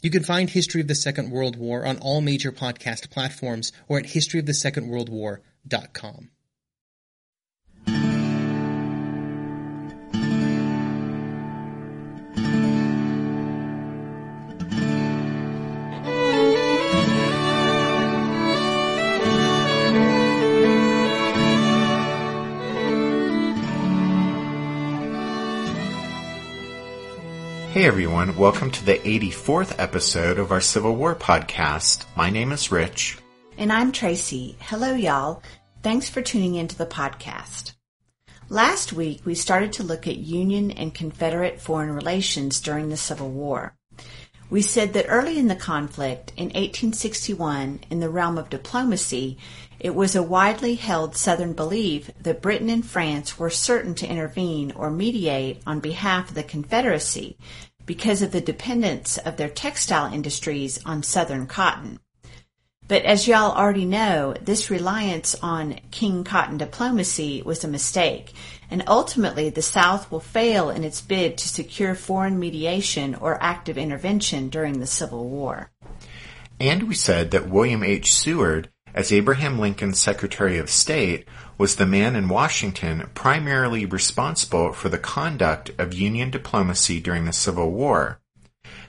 You can find History of the Second World War on all major podcast platforms or at historyofthesecondworldwar.com. Hey everyone, welcome to the 84th episode of our Civil War podcast. My name is Rich. And I'm Tracy. Hello, y'all. Thanks for tuning into the podcast. Last week, we started to look at Union and Confederate foreign relations during the Civil War. We said that early in the conflict, in 1861, in the realm of diplomacy, it was a widely held Southern belief that Britain and France were certain to intervene or mediate on behalf of the Confederacy because of the dependence of their textile industries on Southern cotton. But as y'all already know, this reliance on King Cotton diplomacy was a mistake, and ultimately the South will fail in its bid to secure foreign mediation or active intervention during the Civil War. And we said that William H. Seward, as Abraham Lincoln's Secretary of State, was the man in Washington primarily responsible for the conduct of Union diplomacy during the Civil War.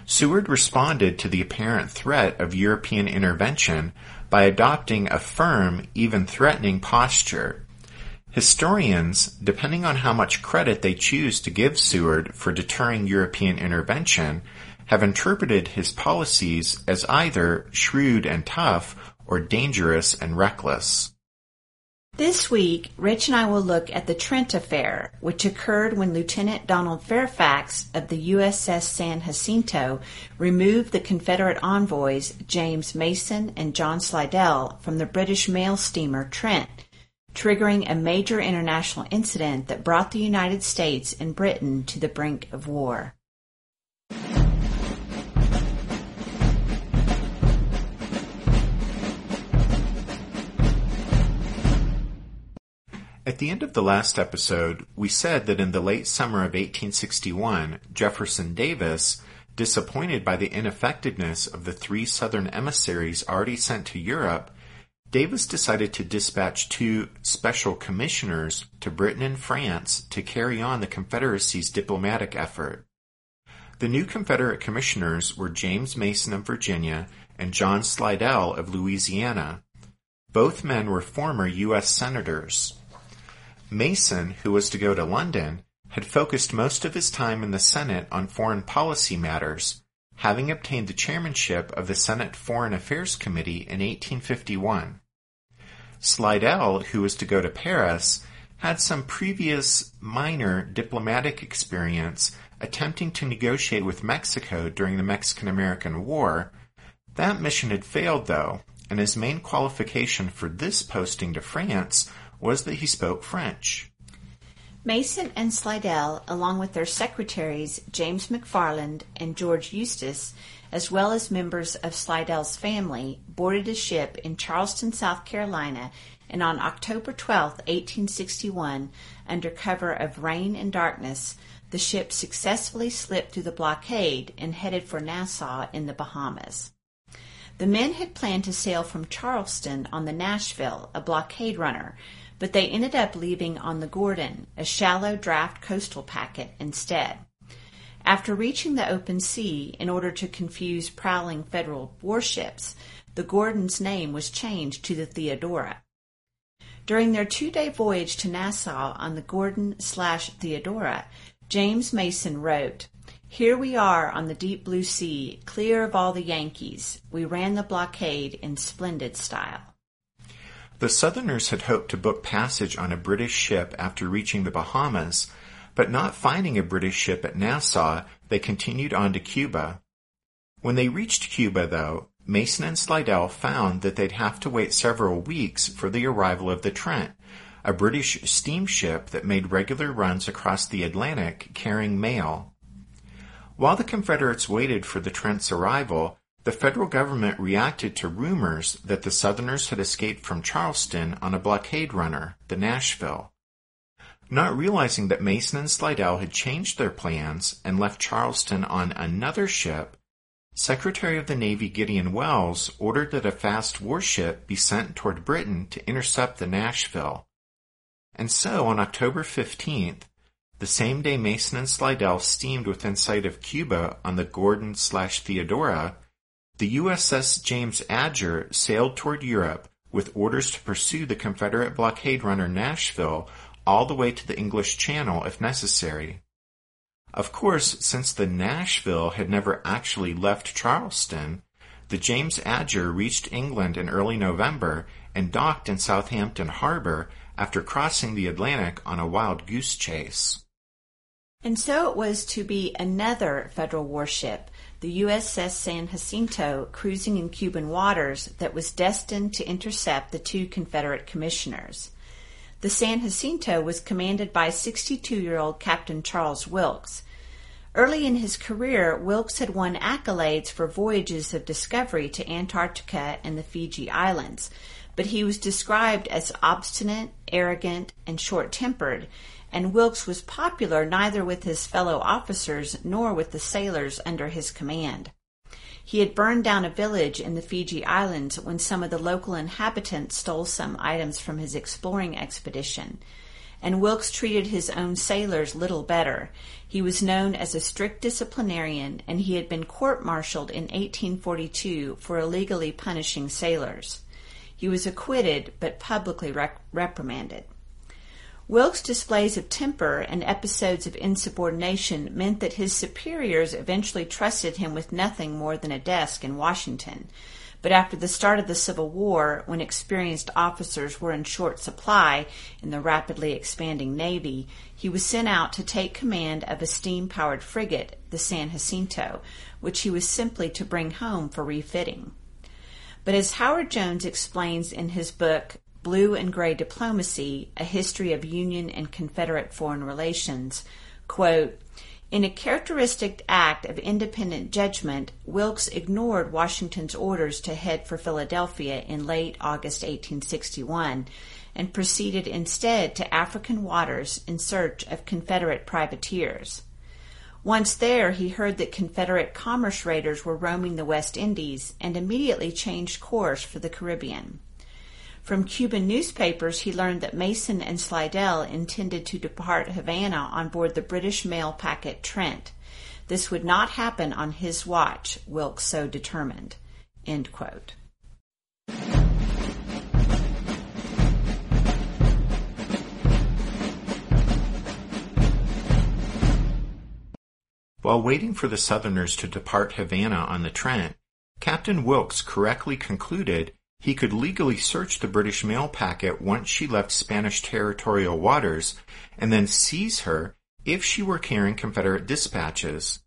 Seward responded to the apparent threat of European intervention by adopting a firm, even threatening posture. Historians, depending on how much credit they choose to give Seward for deterring European intervention, have interpreted his policies as either shrewd and tough or dangerous and reckless. This week, Rich and I will look at the Trent Affair, which occurred when Lieutenant Donald Fairfax of the USS San Jacinto removed the Confederate envoys James Mason and John Slidell from the British mail steamer Trent, triggering a major international incident that brought the United States and Britain to the brink of war. At the end of the last episode, we said that in the late summer of 1861, Jefferson Davis, disappointed by the ineffectiveness of the three Southern emissaries already sent to Europe, Davis decided to dispatch two special commissioners to Britain and France to carry on the Confederacy's diplomatic effort. The new Confederate commissioners were James Mason of Virginia and John Slidell of Louisiana. Both men were former U.S. senators. Mason, who was to go to London, had focused most of his time in the Senate on foreign policy matters, having obtained the chairmanship of the Senate Foreign Affairs Committee in 1851. Slidell, who was to go to Paris, had some previous minor diplomatic experience attempting to negotiate with Mexico during the Mexican-American War. That mission had failed though, and his main qualification for this posting to France was that he spoke French. Mason and Slidell, along with their secretaries James McFarland and George Eustis, as well as members of Slidell's family, boarded a ship in Charleston, South Carolina, and on October 12, 1861, under cover of rain and darkness, the ship successfully slipped through the blockade and headed for Nassau in the Bahamas. The men had planned to sail from Charleston on the Nashville, a blockade runner, but they ended up leaving on the Gordon, a shallow draft coastal packet, instead. After reaching the open sea in order to confuse prowling federal warships, the Gordon's name was changed to the Theodora. During their two-day voyage to Nassau on the Gordon slash Theodora, James Mason wrote, Here we are on the deep blue sea, clear of all the Yankees. We ran the blockade in splendid style. The Southerners had hoped to book passage on a British ship after reaching the Bahamas, but not finding a British ship at Nassau, they continued on to Cuba. When they reached Cuba, though, Mason and Slidell found that they'd have to wait several weeks for the arrival of the Trent, a British steamship that made regular runs across the Atlantic carrying mail. While the Confederates waited for the Trent's arrival, the federal government reacted to rumors that the Southerners had escaped from Charleston on a blockade runner, the Nashville. Not realizing that Mason and Slidell had changed their plans and left Charleston on another ship, Secretary of the Navy Gideon Welles ordered that a fast warship be sent toward Britain to intercept the Nashville. And so on October 15th, the same day Mason and Slidell steamed within sight of Cuba on the Gordon slash Theodora, the USS James Adger sailed toward Europe with orders to pursue the Confederate blockade runner Nashville all the way to the English Channel if necessary. Of course, since the Nashville had never actually left Charleston, the James Adger reached England in early November and docked in Southampton Harbor after crossing the Atlantic on a wild goose chase. And so it was to be another federal warship, the USS San Jacinto, cruising in Cuban waters, that was destined to intercept the two Confederate commissioners. The San Jacinto was commanded by 62 year old Captain Charles Wilkes. Early in his career, Wilkes had won accolades for voyages of discovery to Antarctica and the Fiji Islands, but he was described as obstinate, arrogant, and short tempered, and Wilkes was popular neither with his fellow officers nor with the sailors under his command. He had burned down a village in the Fiji Islands when some of the local inhabitants stole some items from his exploring expedition. And Wilkes treated his own sailors little better. He was known as a strict disciplinarian, and he had been court-martialed in 1842 for illegally punishing sailors. He was acquitted but publicly reprimanded. Wilkes' displays of temper and episodes of insubordination meant that his superiors eventually trusted him with nothing more than a desk in Washington. But after the start of the Civil War, when experienced officers were in short supply in the rapidly expanding Navy, he was sent out to take command of a steam powered frigate, the San Jacinto, which he was simply to bring home for refitting. But as Howard Jones explains in his book, Blue and Gray Diplomacy, A History of Union and Confederate Foreign Relations, quote, in a characteristic act of independent judgment, Wilkes ignored Washington's orders to head for Philadelphia in late August 1861 and proceeded instead to African waters in search of Confederate privateers. Once there, he heard that Confederate commerce raiders were roaming the West Indies and immediately changed course for the Caribbean. From Cuban newspapers, he learned that Mason and Slidell intended to depart Havana on board the British mail packet Trent. This would not happen on his watch, Wilkes so determined. While waiting for the Southerners to depart Havana on the Trent, Captain Wilkes correctly concluded he could legally search the British mail packet once she left Spanish territorial waters and then seize her if she were carrying Confederate dispatches.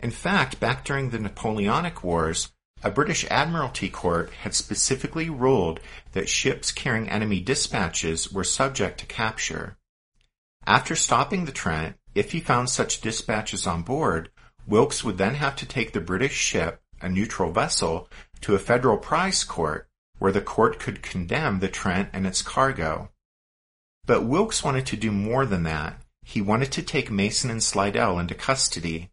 In fact, back during the Napoleonic Wars, a British Admiralty court had specifically ruled that ships carrying enemy dispatches were subject to capture. After stopping the Trent, if he found such dispatches on board, Wilkes would then have to take the British ship, a neutral vessel, to a federal prize court, where the court could condemn the Trent and its cargo. But Wilkes wanted to do more than that. He wanted to take Mason and Slidell into custody.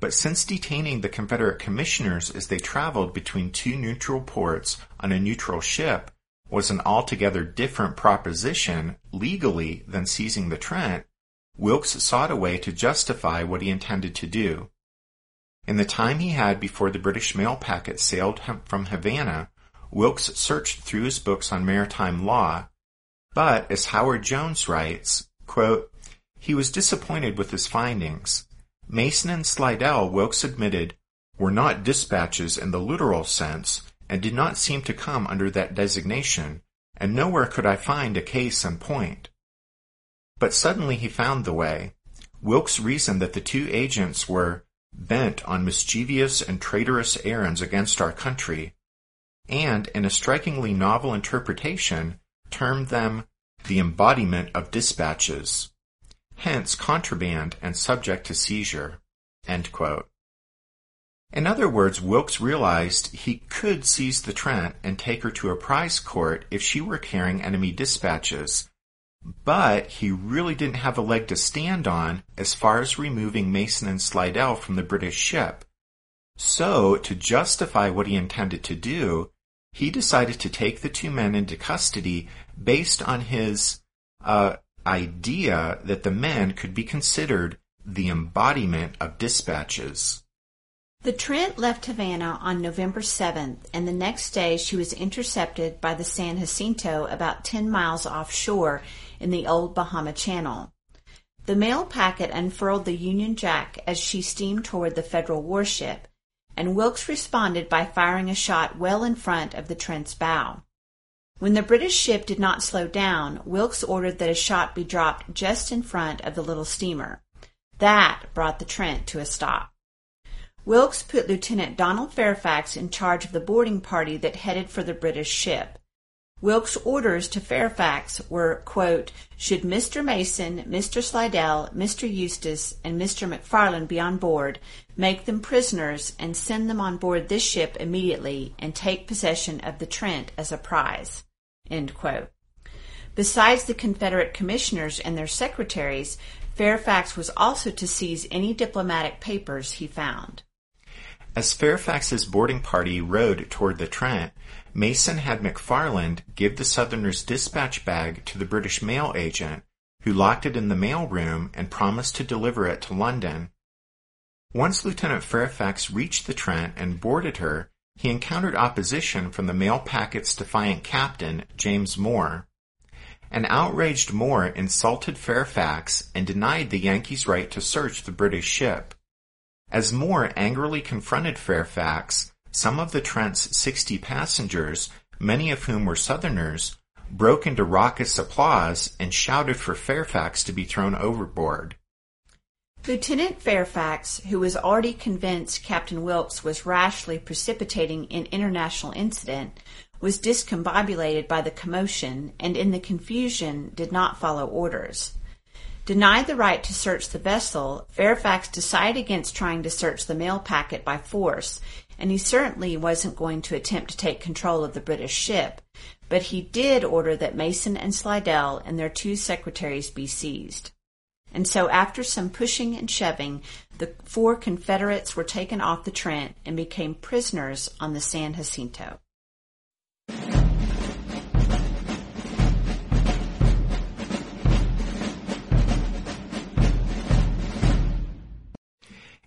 But since detaining the Confederate commissioners as they traveled between two neutral ports on a neutral ship was an altogether different proposition legally than seizing the Trent, Wilkes sought a way to justify what he intended to do. In the time he had before the British mail packet sailed from Havana, Wilkes searched through his books on maritime law, but as Howard Jones writes, quote, he was disappointed with his findings. Mason and Slidell, Wilkes admitted, were not dispatches in the literal sense and did not seem to come under that designation, and nowhere could I find a case in point. But suddenly he found the way. Wilkes reasoned that the two agents were bent on mischievous and traitorous errands against our country, and in a strikingly novel interpretation termed them the embodiment of dispatches, hence contraband and subject to seizure. In other words, Wilkes realized he could seize the Trent and take her to a prize court if she were carrying enemy dispatches, but he really didn't have a leg to stand on as far as removing Mason and Slidell from the British ship. So, to justify what he intended to do, he decided to take the two men into custody based on his uh, idea that the men could be considered the embodiment of dispatches. The Trent left Havana on November 7th, and the next day she was intercepted by the San Jacinto about 10 miles offshore in the old Bahama Channel. The mail packet unfurled the Union Jack as she steamed toward the Federal warship, and Wilkes responded by firing a shot well in front of the Trent's bow. When the British ship did not slow down, Wilkes ordered that a shot be dropped just in front of the little steamer. That brought the Trent to a stop. Wilkes put Lieutenant Donald Fairfax in charge of the boarding party that headed for the British ship. Wilkes' orders to Fairfax were, quote, should Mr. Mason, Mr. Slidell, Mr. Eustis, and Mr. McFarland be on board, make them prisoners and send them on board this ship immediately and take possession of the Trent as a prize. Besides the Confederate commissioners and their secretaries, Fairfax was also to seize any diplomatic papers he found. As Fairfax's boarding party rowed toward the Trent, Mason had McFarland give the Southerners' dispatch bag to the British mail agent, who locked it in the mail room and promised to deliver it to London. Once Lieutenant Fairfax reached the Trent and boarded her, he encountered opposition from the mail packet's defiant captain, James Moore. An outraged Moore insulted Fairfax and denied the Yankees' right to search the British ship. As Moore angrily confronted Fairfax, some of the Trent's 60 passengers, many of whom were Southerners, broke into raucous applause and shouted for Fairfax to be thrown overboard. Lieutenant Fairfax, who was already convinced Captain Wilkes was rashly precipitating an international incident, was discombobulated by the commotion and in the confusion did not follow orders. Denied the right to search the vessel, Fairfax decided against trying to search the mail packet by force, and he certainly wasn't going to attempt to take control of the British ship, but he did order that Mason and Slidell and their two secretaries be seized. And so after some pushing and shoving, the four Confederates were taken off the Trent and became prisoners on the San Jacinto.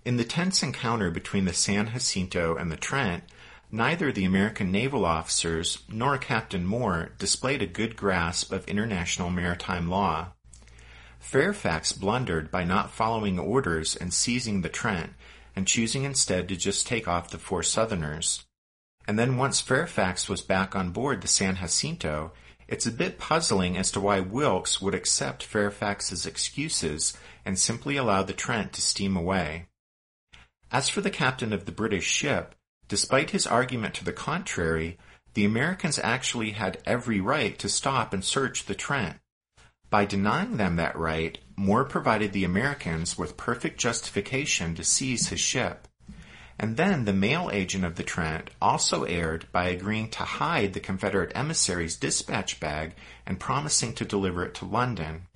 In the tense encounter between the San Jacinto and the Trent, neither the American naval officers nor Captain Moore displayed a good grasp of international maritime law. Fairfax blundered by not following orders and seizing the Trent, and choosing instead to just take off the four Southerners. And then once Fairfax was back on board the San Jacinto, it's a bit puzzling as to why Wilkes would accept Fairfax's excuses and simply allow the Trent to steam away. As for the captain of the British ship, despite his argument to the contrary, the Americans actually had every right to stop and search the Trent. By denying them that right, Moore provided the Americans with perfect justification to seize his ship. And then the mail agent of the Trent also erred by agreeing to hide the Confederate emissary's dispatch bag and promising to deliver it to London.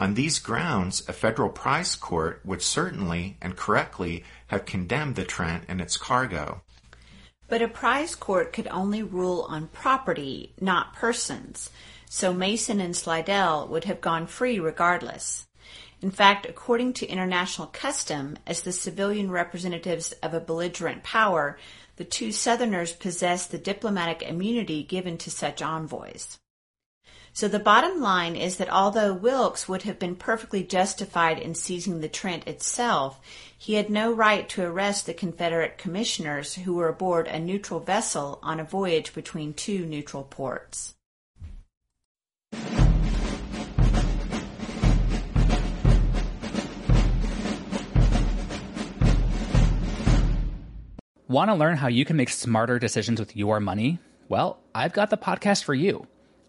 On these grounds, a federal prize court would certainly and correctly have condemned the Trent and its cargo. But a prize court could only rule on property, not persons, so Mason and Slidell would have gone free regardless. In fact, according to international custom, as the civilian representatives of a belligerent power, the two Southerners possessed the diplomatic immunity given to such envoys. So the bottom line is that although Wilkes would have been perfectly justified in seizing the Trent itself, he had no right to arrest the Confederate commissioners who were aboard a neutral vessel on a voyage between two neutral ports. Want to learn how you can make smarter decisions with your money? Well, I've got the podcast for you.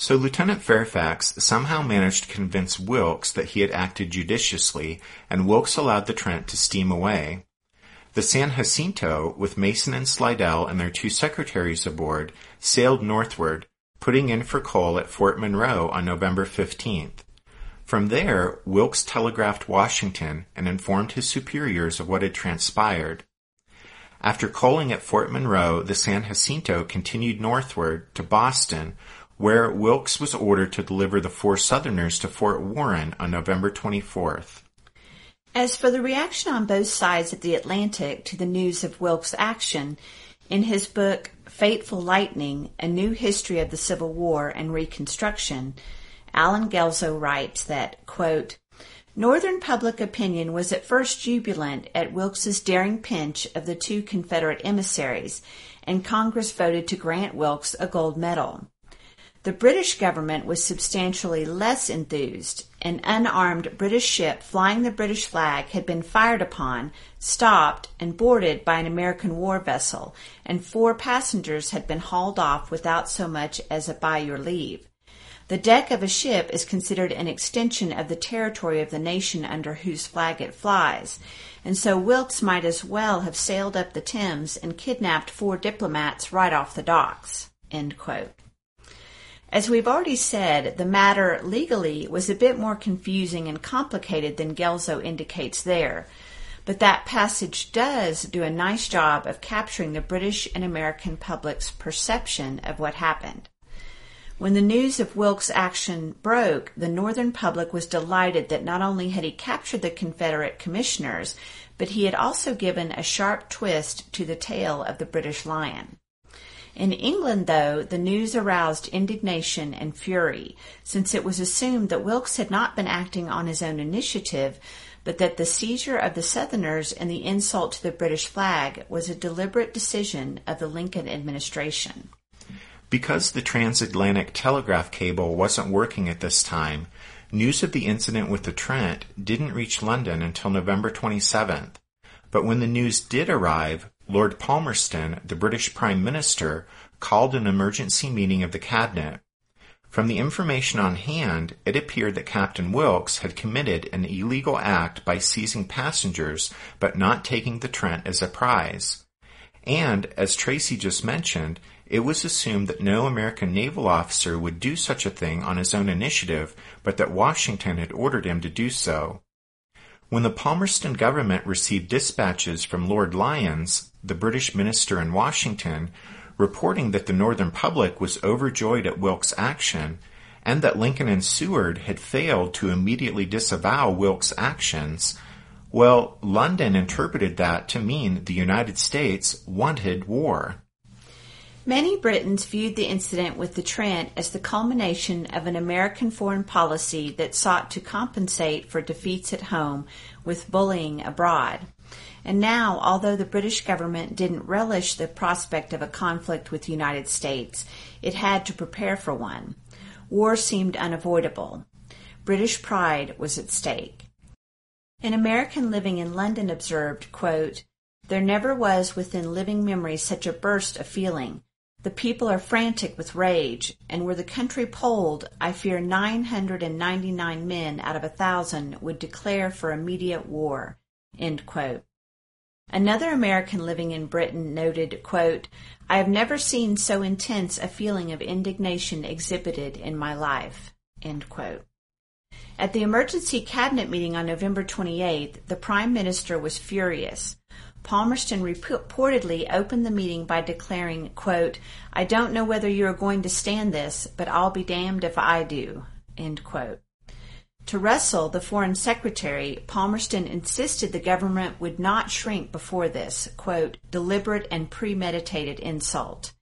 So Lieutenant Fairfax somehow managed to convince Wilkes that he had acted judiciously, and Wilkes allowed the Trent to steam away. The San Jacinto, with Mason and Slidell and their two secretaries aboard, sailed northward, putting in for coal at Fort Monroe on November 15th. From there, Wilkes telegraphed Washington and informed his superiors of what had transpired. After coaling at Fort Monroe, the San Jacinto continued northward to Boston, where Wilkes was ordered to deliver the four Southerners to Fort Warren on November 24th. As for the reaction on both sides of the Atlantic to the news of Wilkes' action, in his book Fateful Lightning, A New History of the Civil War and Reconstruction, Allen Guelzo writes that, quote, Northern public opinion was at first jubilant at Wilkes's daring pinch of the two Confederate emissaries, and Congress voted to grant Wilkes a gold medal. The British government was substantially less enthused. An unarmed British ship flying the British flag had been fired upon, stopped, and boarded by an American war vessel, and four passengers had been hauled off without so much as a by your leave. The deck of a ship is considered an extension of the territory of the nation under whose flag it flies, and so Wilkes might as well have sailed up the Thames and kidnapped four diplomats right off the docks. As we've already said, the matter legally was a bit more confusing and complicated than Guelzo indicates there, but that passage does do a nice job of capturing the British and American public's perception of what happened. When the news of Wilkes' action broke, the Northern public was delighted that not only had he captured the Confederate commissioners, but he had also given a sharp twist to the tail of the British lion. In England, though, the news aroused indignation and fury, since it was assumed that Wilkes had not been acting on his own initiative, but that the seizure of the Southerners and the insult to the British flag was a deliberate decision of the Lincoln administration. Because the transatlantic telegraph cable wasn't working at this time, news of the incident with the Trent didn't reach London until November 27th. But when the news did arrive, Lord Palmerston, the British Prime Minister, called an emergency meeting of the Cabinet. From the information on hand, it appeared that Captain Wilkes had committed an illegal act by seizing passengers but not taking the Trent as a prize. And, as Tracy just mentioned, it was assumed that no American naval officer would do such a thing on his own initiative, but that Washington had ordered him to do so. When the Palmerston government received dispatches from Lord Lyons, the British minister in Washington, reporting that the Northern public was overjoyed at Wilkes' action, and that Lincoln and Seward had failed to immediately disavow Wilkes' actions, well, London interpreted that to mean the United States wanted war. Many Britons viewed the incident with the Trent as the culmination of an American foreign policy that sought to compensate for defeats at home with bullying abroad. And now, although the British government didn't relish the prospect of a conflict with the United States, it had to prepare for one. War seemed unavoidable. British pride was at stake. An American living in London observed, quote, There never was within living memory such a burst of feeling the people are frantic with rage, and were the country polled, I fear 999 men out of a thousand would declare for immediate war. Another American living in Britain noted, quote, I have never seen so intense a feeling of indignation exhibited in my life. At the emergency cabinet meeting on November 28th, the Prime Minister was furious. Palmerston reportedly opened the meeting by declaring, quote, I don't know whether you are going to stand this, but I'll be damned if I do. End quote. To Russell, the Foreign Secretary, Palmerston insisted the government would not shrink before this, quote, deliberate and premeditated insult.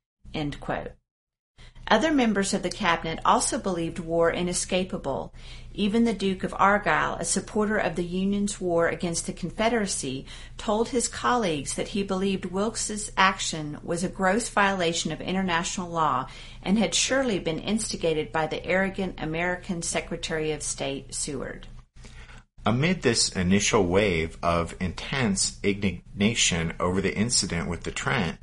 Other members of the cabinet also believed war inescapable. Even the Duke of Argyll, a supporter of the Union's war against the Confederacy, told his colleagues that he believed Wilkes's action was a gross violation of international law and had surely been instigated by the arrogant American Secretary of State Seward. Amid this initial wave of intense indignation over the incident with the Trent,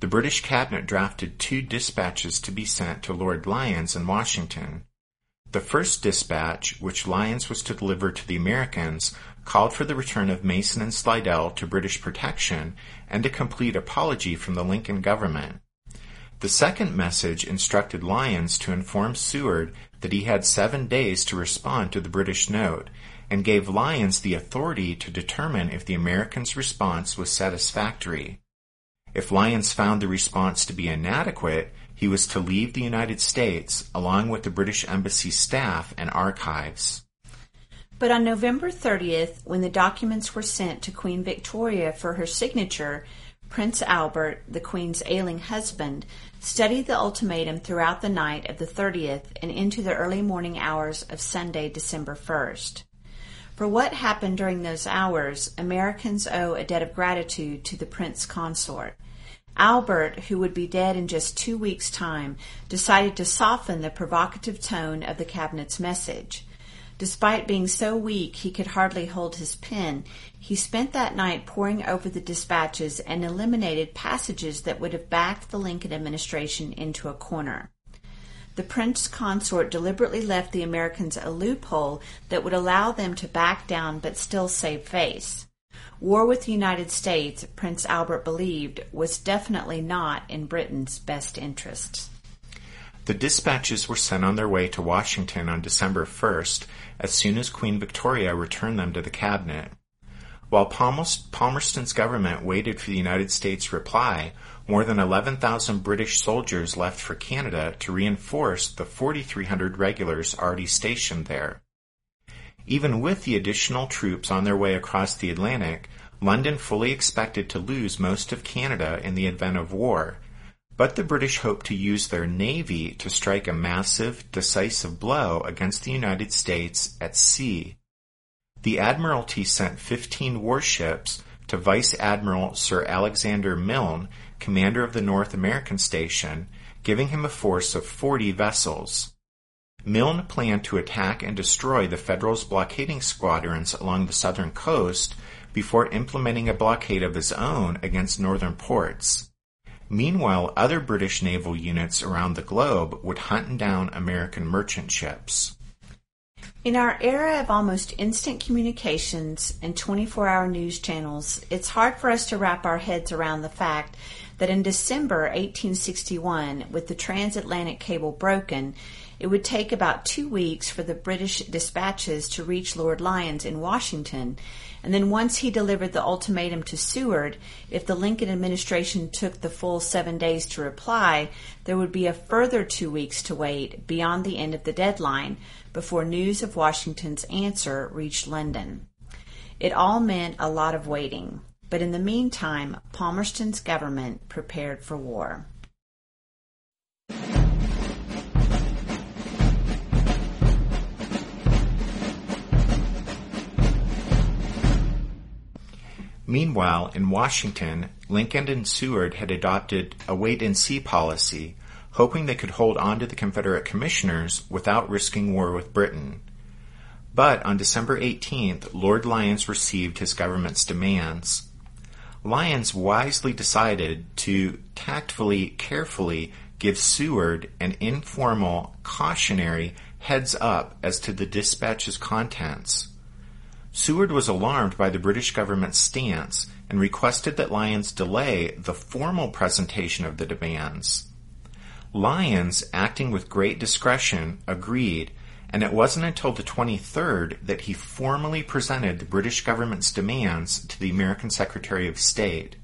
the British cabinet drafted two dispatches to be sent to Lord Lyons in Washington. The first dispatch, which Lyons was to deliver to the Americans, called for the return of Mason and Slidell to British protection and a complete apology from the Lincoln government. The second message instructed Lyons to inform Seward that he had seven days to respond to the British note, and gave Lyons the authority to determine if the Americans' response was satisfactory. If Lyons found the response to be inadequate, he was to leave the United States along with the British Embassy staff and archives. But on November 30th, when the documents were sent to Queen Victoria for her signature, Prince Albert, the Queen's ailing husband, studied the ultimatum throughout the night of the 30th and into the early morning hours of Sunday, December 1st. For what happened during those hours, Americans owe a debt of gratitude to the Prince Consort. Albert, who would be dead in just two weeks' time, decided to soften the provocative tone of the cabinet's message. Despite being so weak he could hardly hold his pen, he spent that night poring over the dispatches and eliminated passages that would have backed the Lincoln administration into a corner the prince consort deliberately left the Americans a loophole that would allow them to back down but still save face. War with the United States, Prince Albert believed, was definitely not in Britain's best interests. The dispatches were sent on their way to Washington on December 1st as soon as Queen Victoria returned them to the cabinet. While Palmerston's government waited for the United States' reply, more than 11,000 British soldiers left for Canada to reinforce the 4,300 regulars already stationed there. Even with the additional troops on their way across the Atlantic, London fully expected to lose most of Canada in the event of war, but the British hoped to use their navy to strike a massive, decisive blow against the United States at sea. The Admiralty sent 15 warships to Vice Admiral Sir Alexander Milne commander of the North American station, giving him a force of 40 vessels. Milne planned to attack and destroy the Federals' blockading squadrons along the southern coast before implementing a blockade of his own against northern ports. Meanwhile, other British naval units around the globe would hunt down American merchant ships. In our era of almost instant communications and 24 hour news channels, it's hard for us to wrap our heads around the fact that in December 1861, with the transatlantic cable broken, it would take about two weeks for the British dispatches to reach Lord Lyons in Washington, and then once he delivered the ultimatum to Seward, if the Lincoln administration took the full seven days to reply, there would be a further two weeks to wait beyond the end of the deadline before news of Washington's answer reached London. It all meant a lot of waiting. But in the meantime, Palmerston's government prepared for war. Meanwhile, in Washington, Lincoln and Seward had adopted a wait and see policy, hoping they could hold on to the Confederate commissioners without risking war with Britain. But on December 18th, Lord Lyons received his government's demands. Lyons wisely decided to tactfully, carefully give Seward an informal, cautionary heads up as to the dispatch's contents. Seward was alarmed by the British government's stance and requested that Lyons delay the formal presentation of the demands. Lyons, acting with great discretion, agreed, and it wasn't until the 23rd that he formally presented the British government's demands to the American Secretary of State.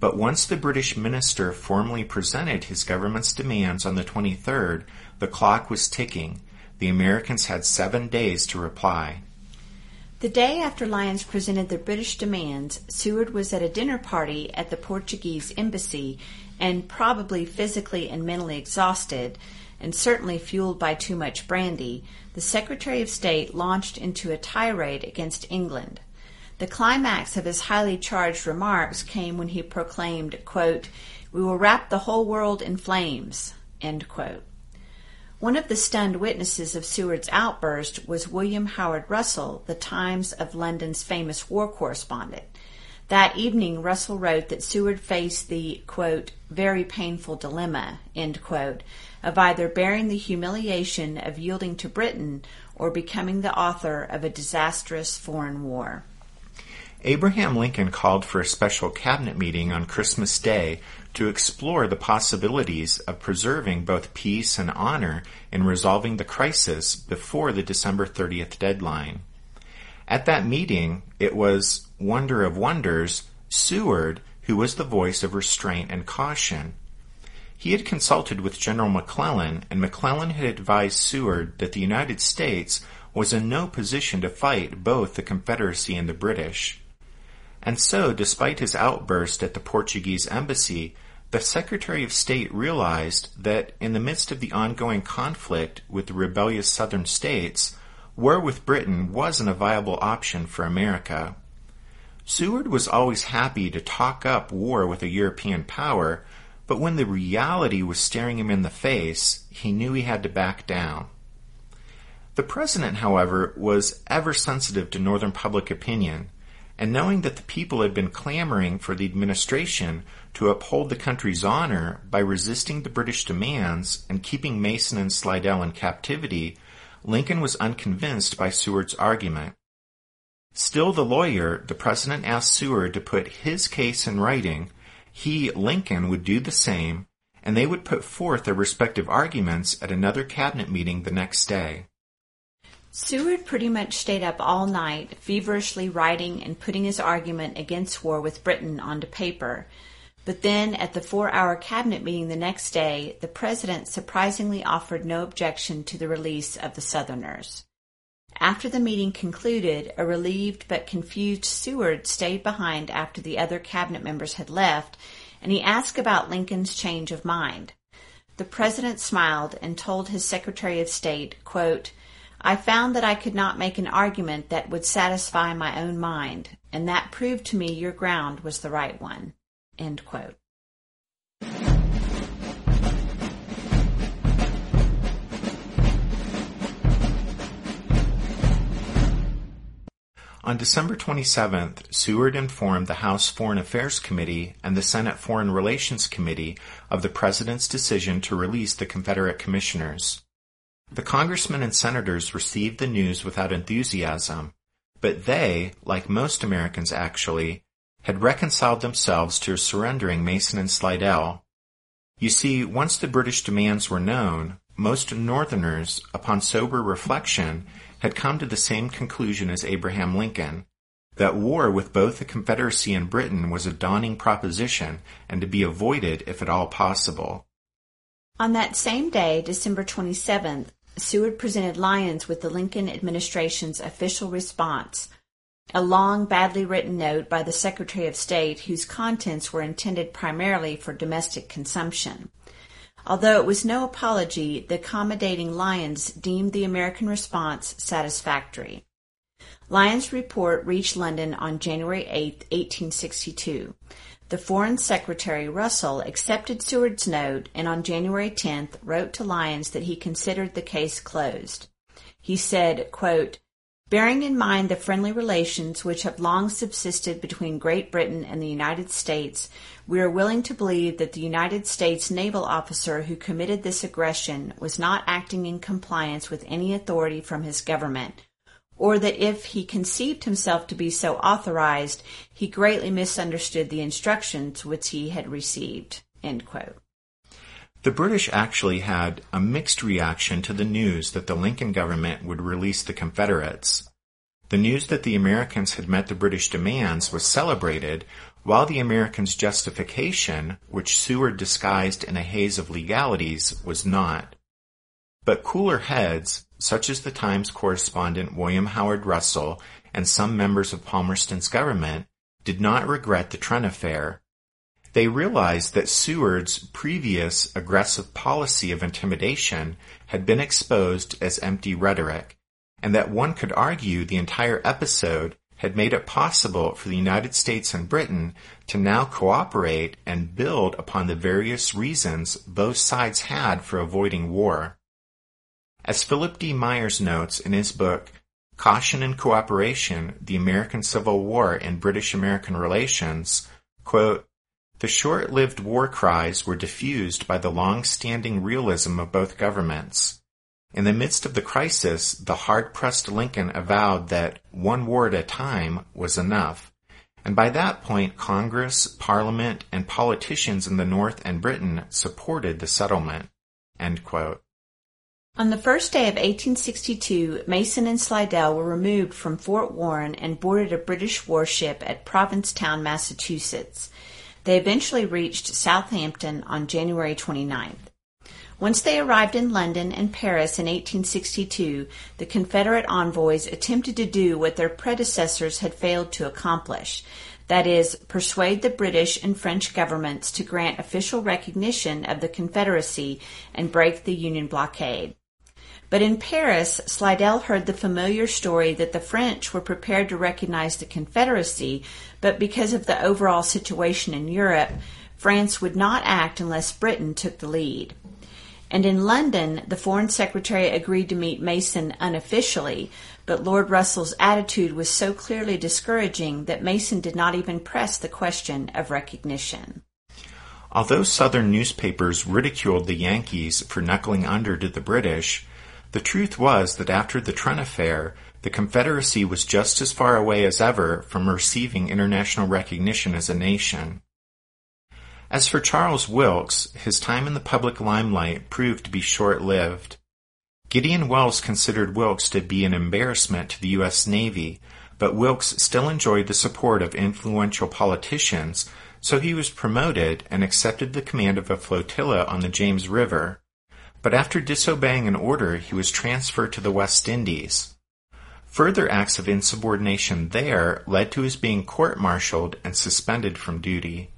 But once the British minister formally presented his government's demands on the 23rd, the clock was ticking. The Americans had seven days to reply. The day after Lyons presented the British demands, Seward was at a dinner party at the Portuguese embassy and probably physically and mentally exhausted, and certainly fueled by too much brandy, the Secretary of State launched into a tirade against England. The climax of his highly charged remarks came when he proclaimed, quote, We will wrap the whole world in flames. One of the stunned witnesses of Seward's outburst was William Howard Russell, the Times of London's famous war correspondent. That evening, Russell wrote that Seward faced the, quote, very painful dilemma, end quote, of either bearing the humiliation of yielding to Britain or becoming the author of a disastrous foreign war. Abraham Lincoln called for a special cabinet meeting on Christmas Day to explore the possibilities of preserving both peace and honor in resolving the crisis before the December 30th deadline. At that meeting, it was, wonder of wonders, Seward who was the voice of restraint and caution. He had consulted with General McClellan, and McClellan had advised Seward that the United States was in no position to fight both the Confederacy and the British. And so, despite his outburst at the Portuguese embassy, the Secretary of State realized that in the midst of the ongoing conflict with the rebellious southern states, war with Britain wasn't a viable option for America. Seward was always happy to talk up war with a European power, but when the reality was staring him in the face, he knew he had to back down. The president, however, was ever sensitive to Northern public opinion and knowing that the people had been clamoring for the administration to uphold the country's honor by resisting the British demands and keeping Mason and Slidell in captivity, Lincoln was unconvinced by Seward's argument. Still the lawyer, the president asked Seward to put his case in writing. He, Lincoln, would do the same, and they would put forth their respective arguments at another cabinet meeting the next day. Seward pretty much stayed up all night, feverishly writing and putting his argument against war with Britain onto paper. But then, at the four hour cabinet meeting the next day, the president surprisingly offered no objection to the release of the Southerners. After the meeting concluded, a relieved but confused Seward stayed behind after the other cabinet members had left, and he asked about Lincoln's change of mind. The president smiled and told his Secretary of State, quote, I found that I could not make an argument that would satisfy my own mind, and that proved to me your ground was the right one. On December 27th, Seward informed the House Foreign Affairs Committee and the Senate Foreign Relations Committee of the President's decision to release the Confederate commissioners. The congressmen and senators received the news without enthusiasm, but they, like most Americans actually, had reconciled themselves to surrendering Mason and Slidell. You see, once the British demands were known, most Northerners, upon sober reflection, had come to the same conclusion as Abraham Lincoln, that war with both the Confederacy and Britain was a dawning proposition and to be avoided if at all possible. On that same day, December 27th, Seward presented Lyons with the Lincoln administration's official response, a long, badly written note by the Secretary of State whose contents were intended primarily for domestic consumption. Although it was no apology, the accommodating Lyons deemed the American response satisfactory. Lyons' report reached London on January 8, 1862. The Foreign Secretary Russell accepted Seward's note and on January 10th wrote to Lyons that he considered the case closed. He said, quote, Bearing in mind the friendly relations which have long subsisted between Great Britain and the United States, we are willing to believe that the United States naval officer who committed this aggression was not acting in compliance with any authority from his government, or that if he conceived himself to be so authorized, he greatly misunderstood the instructions which he had received. The British actually had a mixed reaction to the news that the Lincoln government would release the Confederates. The news that the Americans had met the British demands was celebrated, while the Americans' justification, which Seward disguised in a haze of legalities, was not. But cooler heads, such as the Times correspondent William Howard Russell and some members of Palmerston's government, did not regret the Trent affair. They realized that Seward's previous aggressive policy of intimidation had been exposed as empty rhetoric, and that one could argue the entire episode had made it possible for the United States and Britain to now cooperate and build upon the various reasons both sides had for avoiding war. As Philip D. Myers notes in his book, Caution and Cooperation, The American Civil War and British-American Relations, quote, the short-lived war cries were diffused by the long-standing realism of both governments. In the midst of the crisis, the hard-pressed Lincoln avowed that one war at a time was enough. And by that point, Congress, Parliament, and politicians in the North and Britain supported the settlement. On the first day of 1862, Mason and Slidell were removed from Fort Warren and boarded a British warship at Provincetown, Massachusetts. They eventually reached Southampton on January 29th. Once they arrived in London and Paris in 1862, the Confederate envoys attempted to do what their predecessors had failed to accomplish. That is, persuade the British and French governments to grant official recognition of the Confederacy and break the Union blockade. But in Paris, Slidell heard the familiar story that the French were prepared to recognize the Confederacy, but because of the overall situation in Europe, France would not act unless Britain took the lead. And in London, the Foreign Secretary agreed to meet Mason unofficially, but Lord Russell's attitude was so clearly discouraging that Mason did not even press the question of recognition. Although Southern newspapers ridiculed the Yankees for knuckling under to the British, the truth was that after the Trent affair, the Confederacy was just as far away as ever from receiving international recognition as a nation. As for Charles Wilkes, his time in the public limelight proved to be short-lived. Gideon Welles considered Wilkes to be an embarrassment to the U.S. Navy, but Wilkes still enjoyed the support of influential politicians, so he was promoted and accepted the command of a flotilla on the James River. But after disobeying an order, he was transferred to the West Indies. Further acts of insubordination there led to his being court-martialed and suspended from duty.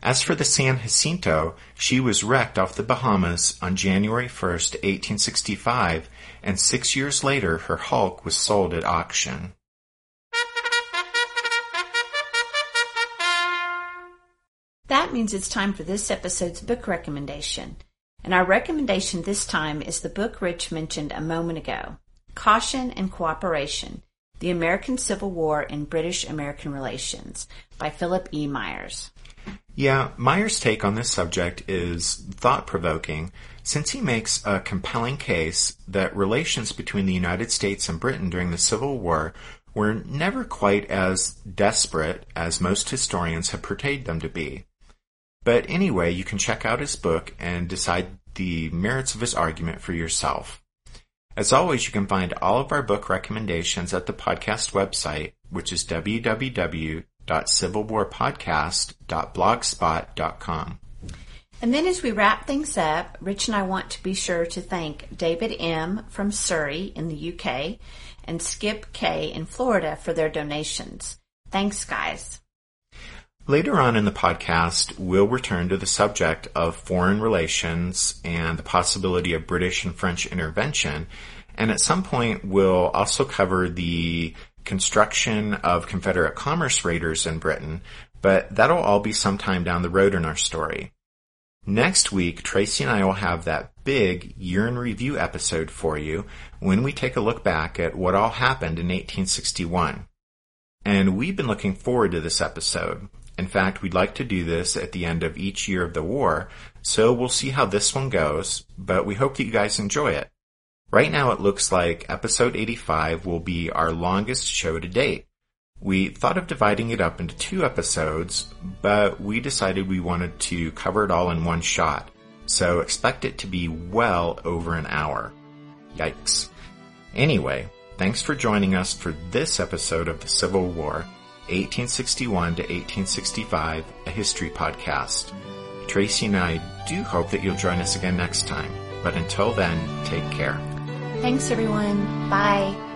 As for the San Jacinto, she was wrecked off the Bahamas on January 1, 1865, and six years later her hulk was sold at auction. That means it's time for this episode's book recommendation. And our recommendation this time is the book Rich mentioned a moment ago Caution and Cooperation The American Civil War in British American Relations by Philip E. Myers. Yeah, Myers' take on this subject is thought provoking since he makes a compelling case that relations between the United States and Britain during the Civil War were never quite as desperate as most historians have portrayed them to be. But anyway, you can check out his book and decide the merits of his argument for yourself. As always, you can find all of our book recommendations at the podcast website, which is www.civilwarpodcast.blogspot.com. And then as we wrap things up, Rich and I want to be sure to thank David M. from Surrey in the UK and Skip K. in Florida for their donations. Thanks, guys. Later on in the podcast, we'll return to the subject of foreign relations and the possibility of British and French intervention. And at some point, we'll also cover the construction of Confederate commerce raiders in Britain, but that'll all be sometime down the road in our story. Next week, Tracy and I will have that big year in review episode for you when we take a look back at what all happened in 1861. And we've been looking forward to this episode. In fact, we'd like to do this at the end of each year of the war, so we'll see how this one goes, but we hope that you guys enjoy it. Right now it looks like episode 85 will be our longest show to date. We thought of dividing it up into two episodes, but we decided we wanted to cover it all in one shot, so expect it to be well over an hour. Yikes. Anyway, thanks for joining us for this episode of the Civil War, 1861 to 1865, a history podcast. Tracy and I do hope that you'll join us again next time, but until then, take care. Thanks, everyone. Bye.